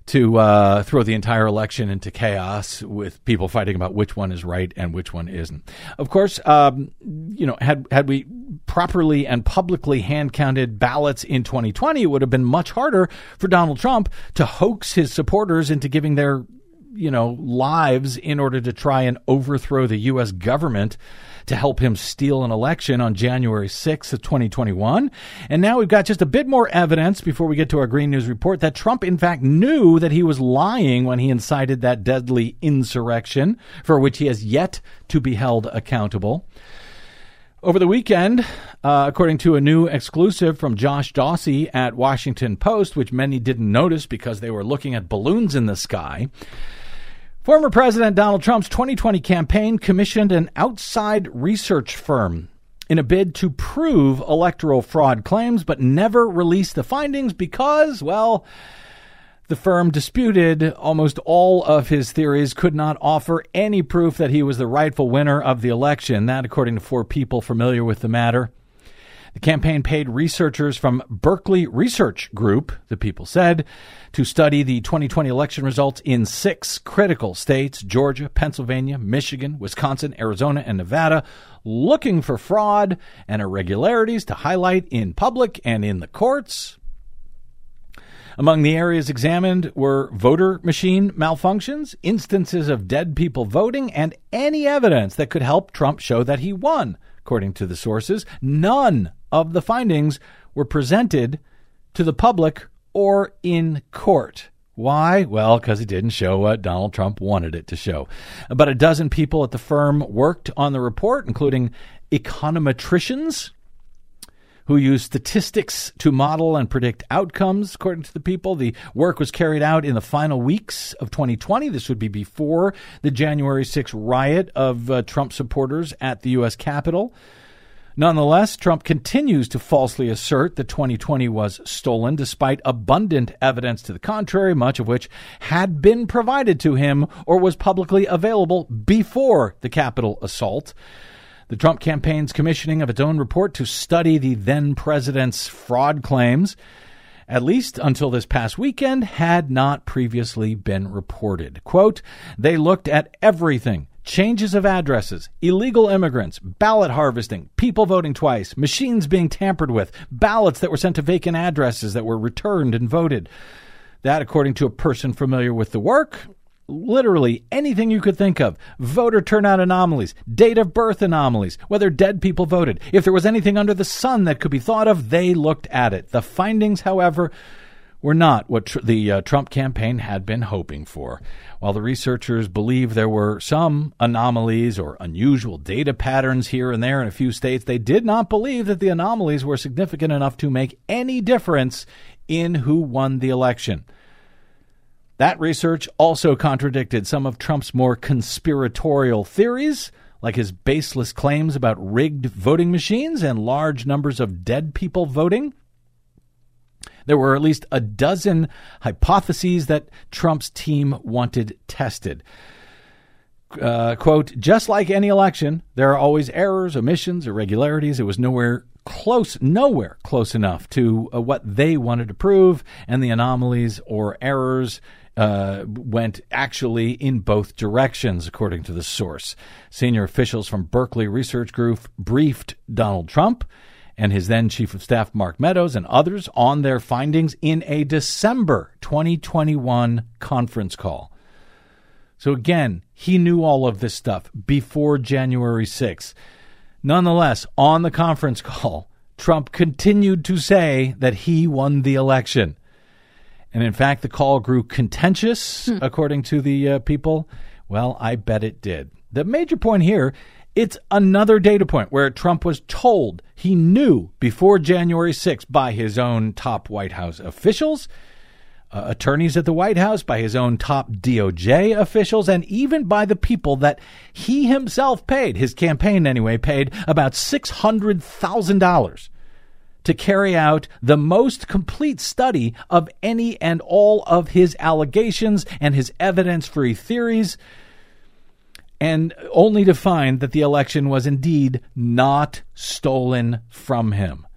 to uh, throw the entire election into chaos with people fighting about which one is right and which one isn't. Of course, um, you know, had had we properly and publicly hand counted ballots in 2020, it would have been much harder for Donald Trump to hoax his supporters into giving their you know lives in order to try and overthrow the U.S. government to help him steal an election on January 6th of 2021. And now we've got just a bit more evidence before we get to our Green News report that Trump, in fact, knew that he was lying when he incited that deadly insurrection for which he has yet to be held accountable. Over the weekend, uh, according to a new exclusive from Josh Dawsey at Washington Post, which many didn't notice because they were looking at balloons in the sky, Former President Donald Trump's 2020 campaign commissioned an outside research firm in a bid to prove electoral fraud claims, but never released the findings because, well, the firm disputed almost all of his theories, could not offer any proof that he was the rightful winner of the election. That, according to four people familiar with the matter. The campaign paid researchers from Berkeley Research Group, the people said, to study the 2020 election results in six critical states Georgia, Pennsylvania, Michigan, Wisconsin, Arizona, and Nevada, looking for fraud and irregularities to highlight in public and in the courts. Among the areas examined were voter machine malfunctions, instances of dead people voting, and any evidence that could help Trump show that he won. According to the sources, none of the findings were presented to the public or in court. Why? Well, because it didn't show what Donald Trump wanted it to show. About a dozen people at the firm worked on the report, including econometricians who use statistics to model and predict outcomes, according to the people. The work was carried out in the final weeks of 2020. This would be before the January 6th riot of uh, Trump supporters at the U.S. Capitol. Nonetheless, Trump continues to falsely assert that 2020 was stolen, despite abundant evidence to the contrary, much of which had been provided to him or was publicly available before the Capitol assault. The Trump campaign's commissioning of its own report to study the then president's fraud claims at least until this past weekend, had not previously been reported. Quote, they looked at everything changes of addresses, illegal immigrants, ballot harvesting, people voting twice, machines being tampered with, ballots that were sent to vacant addresses that were returned and voted. That, according to a person familiar with the work, literally anything you could think of voter turnout anomalies, date of birth anomalies, whether dead people voted. If there was anything under the sun that could be thought of, they looked at it. The findings, however, were not what tr- the uh, Trump campaign had been hoping for. While the researchers believe there were some anomalies or unusual data patterns here and there in a few states, they did not believe that the anomalies were significant enough to make any difference in who won the election. That research also contradicted some of Trump's more conspiratorial theories, like his baseless claims about rigged voting machines and large numbers of dead people voting. There were at least a dozen hypotheses that Trump's team wanted tested. Uh, quote, just like any election, there are always errors, omissions, irregularities. It was nowhere close, nowhere close enough to uh, what they wanted to prove, and the anomalies or errors uh, went actually in both directions, according to the source. Senior officials from Berkeley Research Group briefed Donald Trump and his then Chief of Staff Mark Meadows and others on their findings in a December 2021 conference call. So again, he knew all of this stuff before January 6th. Nonetheless, on the conference call, Trump continued to say that he won the election. And in fact, the call grew contentious, hmm. according to the uh, people. Well, I bet it did. The major point here it's another data point where Trump was told he knew before January 6th by his own top White House officials, uh, attorneys at the White House, by his own top DOJ officials, and even by the people that he himself paid, his campaign anyway, paid about $600,000 to carry out the most complete study of any and all of his allegations and his evidence free theories, and only to find that the election was indeed not stolen from him.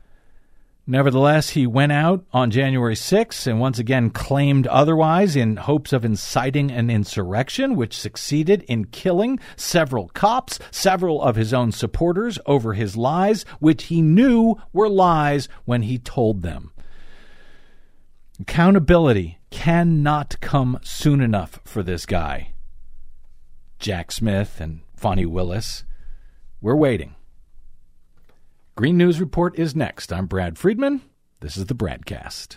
Nevertheless, he went out on January 6 and once again claimed otherwise in hopes of inciting an insurrection, which succeeded in killing several cops, several of his own supporters over his lies, which he knew were lies when he told them. Accountability cannot come soon enough for this guy. Jack Smith and Fani Willis. We're waiting. Green News Report is next. I'm Brad Friedman. This is the BradCast.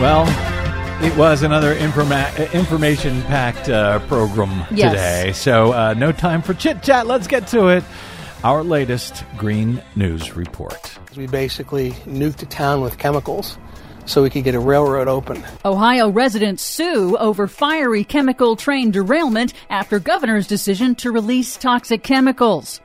Well, it was another informa- information packed uh, program Yes. today. So, uh, no time for chit chat. Let's get to it. Our latest Green News Report. We basically nuked a town with chemicals so we could get a railroad open. Ohio residents sue over fiery chemical train derailment after governor's decision to release toxic chemicals.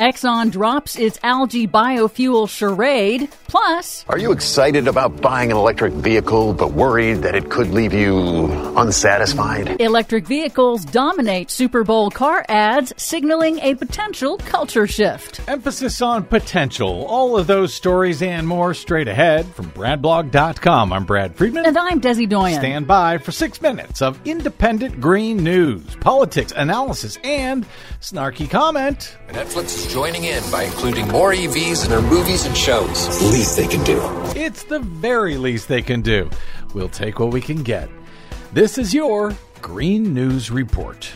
Exxon drops its algae biofuel charade. Plus, Are you excited about buying an electric vehicle but worried that it could leave you unsatisfied? electric vehicles dominate Super Bowl car ads, signaling a potential culture shift. Emphasis on potential. All of those stories and more straight ahead from BradBlog.com. I'm Brad Friedman. And I'm Desi Doyen. Stand by for six minutes of independent green news, politics, analysis, and snarky comment. Netflix is joining in by including more EVs in their movies and shows. Least they can do. It's the very least they can do. We'll take what we can get. This is your Green News Report.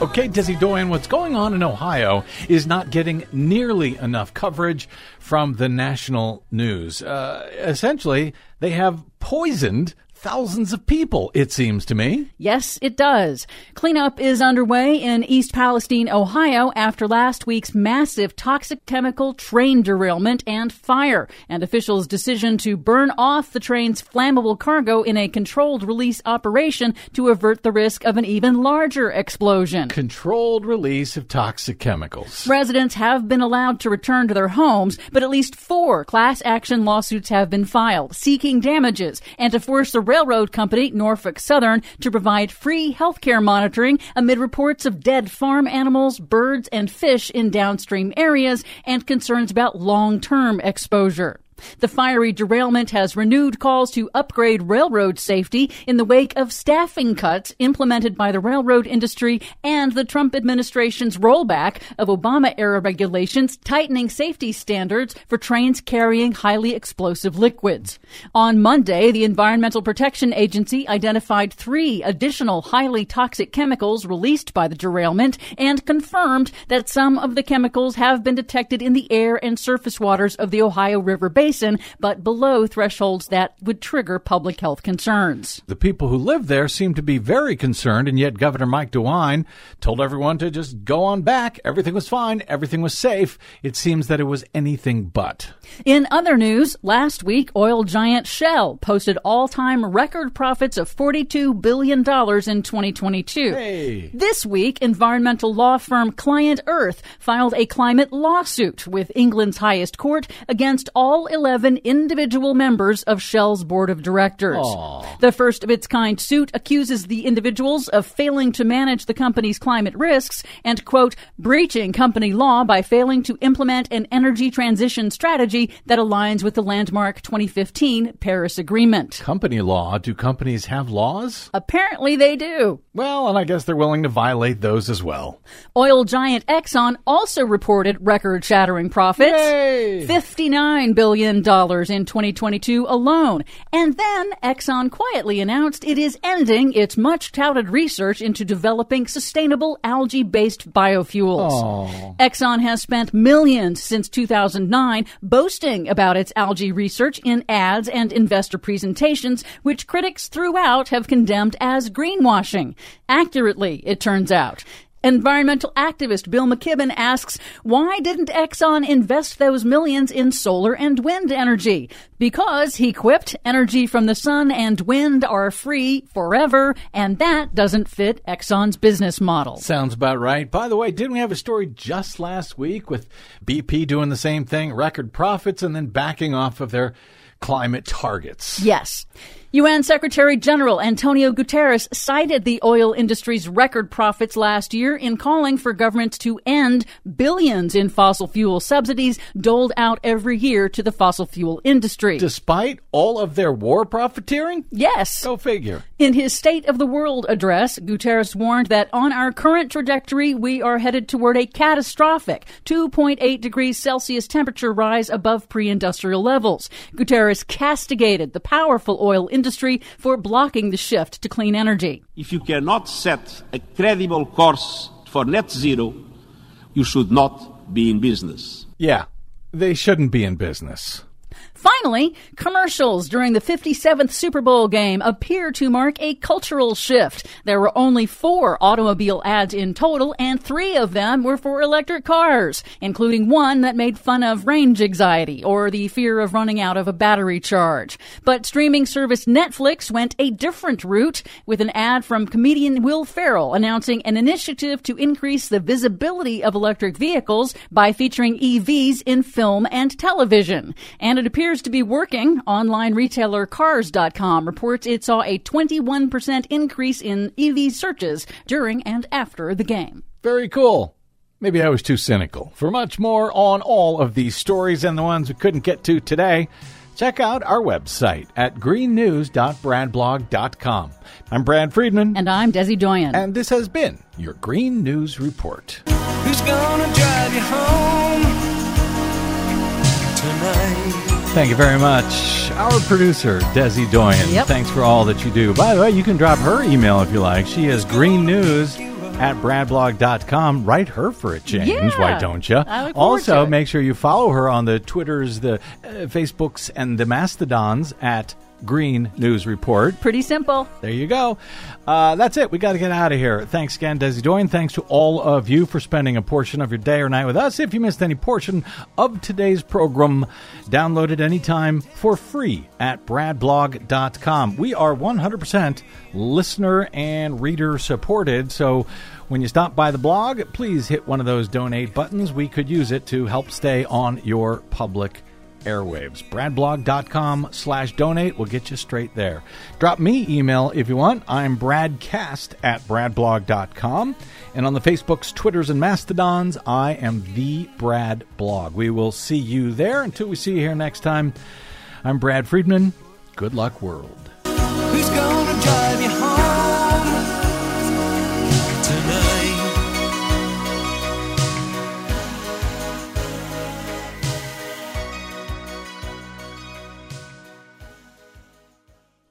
Okay, Dizzy Doyen, what's going on in Ohio is not getting nearly enough coverage from the national news. Uh, essentially, they have poisoned thousands of people, it seems to me. Yes, it does. Cleanup is underway in East Palestine, Ohio, after last week's massive toxic chemical train derailment and fire, and officials' decision to burn off the train's flammable cargo in a controlled release operation to avert the risk of an even larger explosion. Controlled release of toxic chemicals. Residents have been allowed to return to their homes, but at least four class action lawsuits have been filed seeking damages and to force the railroad company, Norfolk Southern, to provide free health care monitoring amid reports of dead farm animals, birds, and fish in downstream areas and concerns about long term exposure. The fiery derailment has renewed calls to upgrade railroad safety in the wake of staffing cuts implemented by the railroad industry and the Trump administration's rollback of Obama era regulations tightening safety standards for trains carrying highly explosive liquids. On Monday, the Environmental Protection Agency identified three additional highly toxic chemicals released by the derailment and confirmed that some of the chemicals have been detected in the air and surface waters of the Ohio River Basin, but below thresholds that would trigger public health concerns. The people who live there seem to be very concerned, and yet Governor Mike DeWine told everyone to just go on back. Everything was fine, everything was safe. It seems that it was anything but. In other news, last week, oil giant Shell posted all time record profits of $42 billion in 2022. Hey. This week, environmental law firm Client Earth filed a climate lawsuit with England's highest court against all 11 individual members of Shell's board of directors. Aw. The first of its kind suit accuses the individuals of failing to manage the company's climate risks and, quote, breaching company law by failing to implement an energy transition strategy that aligns with the landmark 2015 Paris Agreement. Company law. Do companies have laws? Apparently they do. Well, and I guess they're willing to violate those as well. Oil giant Exxon also reported record-shattering profits. Yay! 59 billion billion in 2022 alone. And then Exxon quietly announced it is ending its much touted research into developing sustainable algae based biofuels. Oh. Exxon has spent millions since 2009 boasting about its algae research in ads and investor presentations, which critics throughout have condemned as greenwashing. Accurately, it turns out. Environmental activist Bill McKibben asks, why didn't Exxon invest those millions in solar and wind energy? Because, he quipped, energy from the sun and wind are free forever, and that doesn't fit Exxon's business model. Sounds about right. By the way, didn't we have a story just last week with BP doing the same thing, record profits, and then backing off of their climate targets? Yes. UN Secretary General Antonio Guterres cited the oil industry's record profits last year in calling for governments to end billions in fossil fuel subsidies doled out every year to the fossil fuel industry. Despite all of their war profiteering? Yes. Go figure. In his State of the World address, Guterres warned that on our current trajectory, we are headed toward a catastrophic 2.8 degrees Celsius temperature rise above pre industrial levels. Guterres castigated the powerful oil industry industry for blocking the shift to clean energy. If you cannot set a credible course for net zero, you should not be in business. Yeah, they shouldn't be in business. Finally, commercials during the 57th Super Bowl game appear to mark a cultural shift. There were only four automobile ads in total, and three of them were for electric cars, including one that made fun of range anxiety or the fear of running out of a battery charge. But streaming service Netflix went a different route with an ad from comedian Will Ferrell announcing an initiative to increase the visibility of electric vehicles by featuring EVs in film and television. And it appears appears to be working. Online retailer Cars.com reports it saw a 21% increase in EV searches during and after the game. Very cool. Maybe I was too cynical. For much more on all of these stories and the ones we couldn't get to today, check out our website at greennews.bradblog.com. I'm Brad Friedman. And I'm Desi Doyen. And this has been your Green News Report. Who's gonna drive you home tonight? Thank you very much. Our producer, Desi Doyen. Yep. Thanks for all that you do. By the way, you can drop her email if you like. She is green news at bradblog.com. Write her for a change. Yeah. Why don't you? I look forward Also, make sure you follow her on the Twitters, the uh, Facebooks, and the Mastodons at Green News Report. Pretty simple. There you go. Uh, that's it. We got to get out of here. Thanks again, Desi Doyen. Thanks to all of you for spending a portion of your day or night with us. If you missed any portion of today's program, download it anytime for free at bradblog.com. We are 100% listener and reader supported, so when you stop by the blog, please hit one of those donate buttons. We could use it to help stay on your public airwaves. Bradblog.com slash donate will get you straight there. Drop me email if you want. I'm bradcast at bradblog.com. And on the Facebooks, Twitters, and Mastodons, I am the Brad Blog. We will see you there. Until we see you here next time, I'm Brad Friedman. Good luck, world.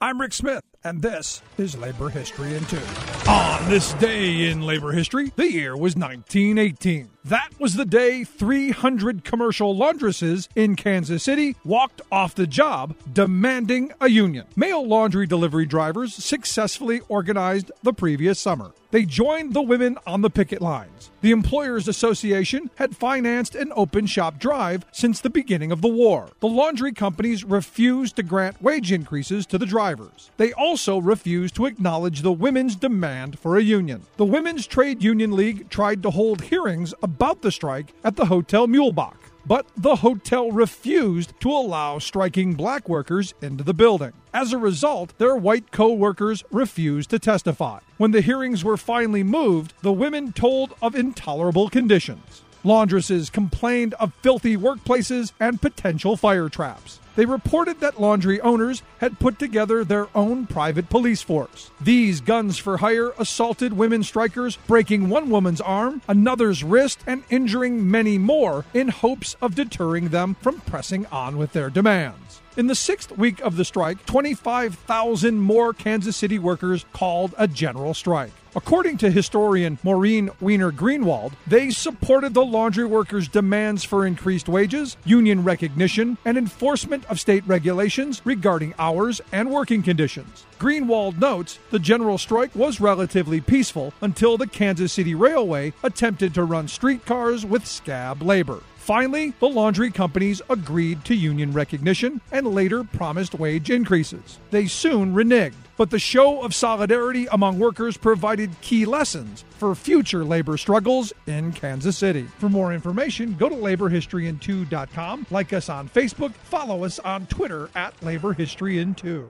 I'm Rick Smith, and this is Labor History in Two. On this day in labor history, the year was 1918. That was the day 300 commercial laundresses in Kansas City walked off the job demanding a union. Male laundry delivery drivers successfully organized the previous summer. They joined the women on the picket lines. The Employers Association had financed an open shop drive since the beginning of the war. The laundry companies refused to grant wage increases to the drivers. They also refused to acknowledge the women's demand for a union. The Women's Trade Union League tried to hold hearings about the strike at the Hotel Muehlebach but the hotel refused to allow striking black workers into the building. As a result, their white co workers refused to testify. When the hearings were finally moved, the women told of intolerable conditions. Laundresses complained of filthy workplaces and potential fire traps. They reported that laundry owners had put together their own private police force. These guns for hire assaulted women strikers, breaking one woman's arm, another's wrist, and injuring many more in hopes of deterring them from pressing on with their demands. In the sixth week of the strike, 25,000 more Kansas City workers called a general strike. According to historian Maureen Weiner Greenwald, they supported the laundry workers' demands for increased wages, union recognition, and enforcement of state regulations regarding hours and working conditions. Greenwald notes the general strike was relatively peaceful until the Kansas City Railway attempted to run streetcars with scab labor. Finally, the laundry companies agreed to union recognition and later promised wage increases. They soon reneged, but the show of solidarity among workers provided key lessons for future labor struggles in Kansas City. For more information, go to laborhistoryin2.com, like us on Facebook, follow us on Twitter at laborhistoryin2.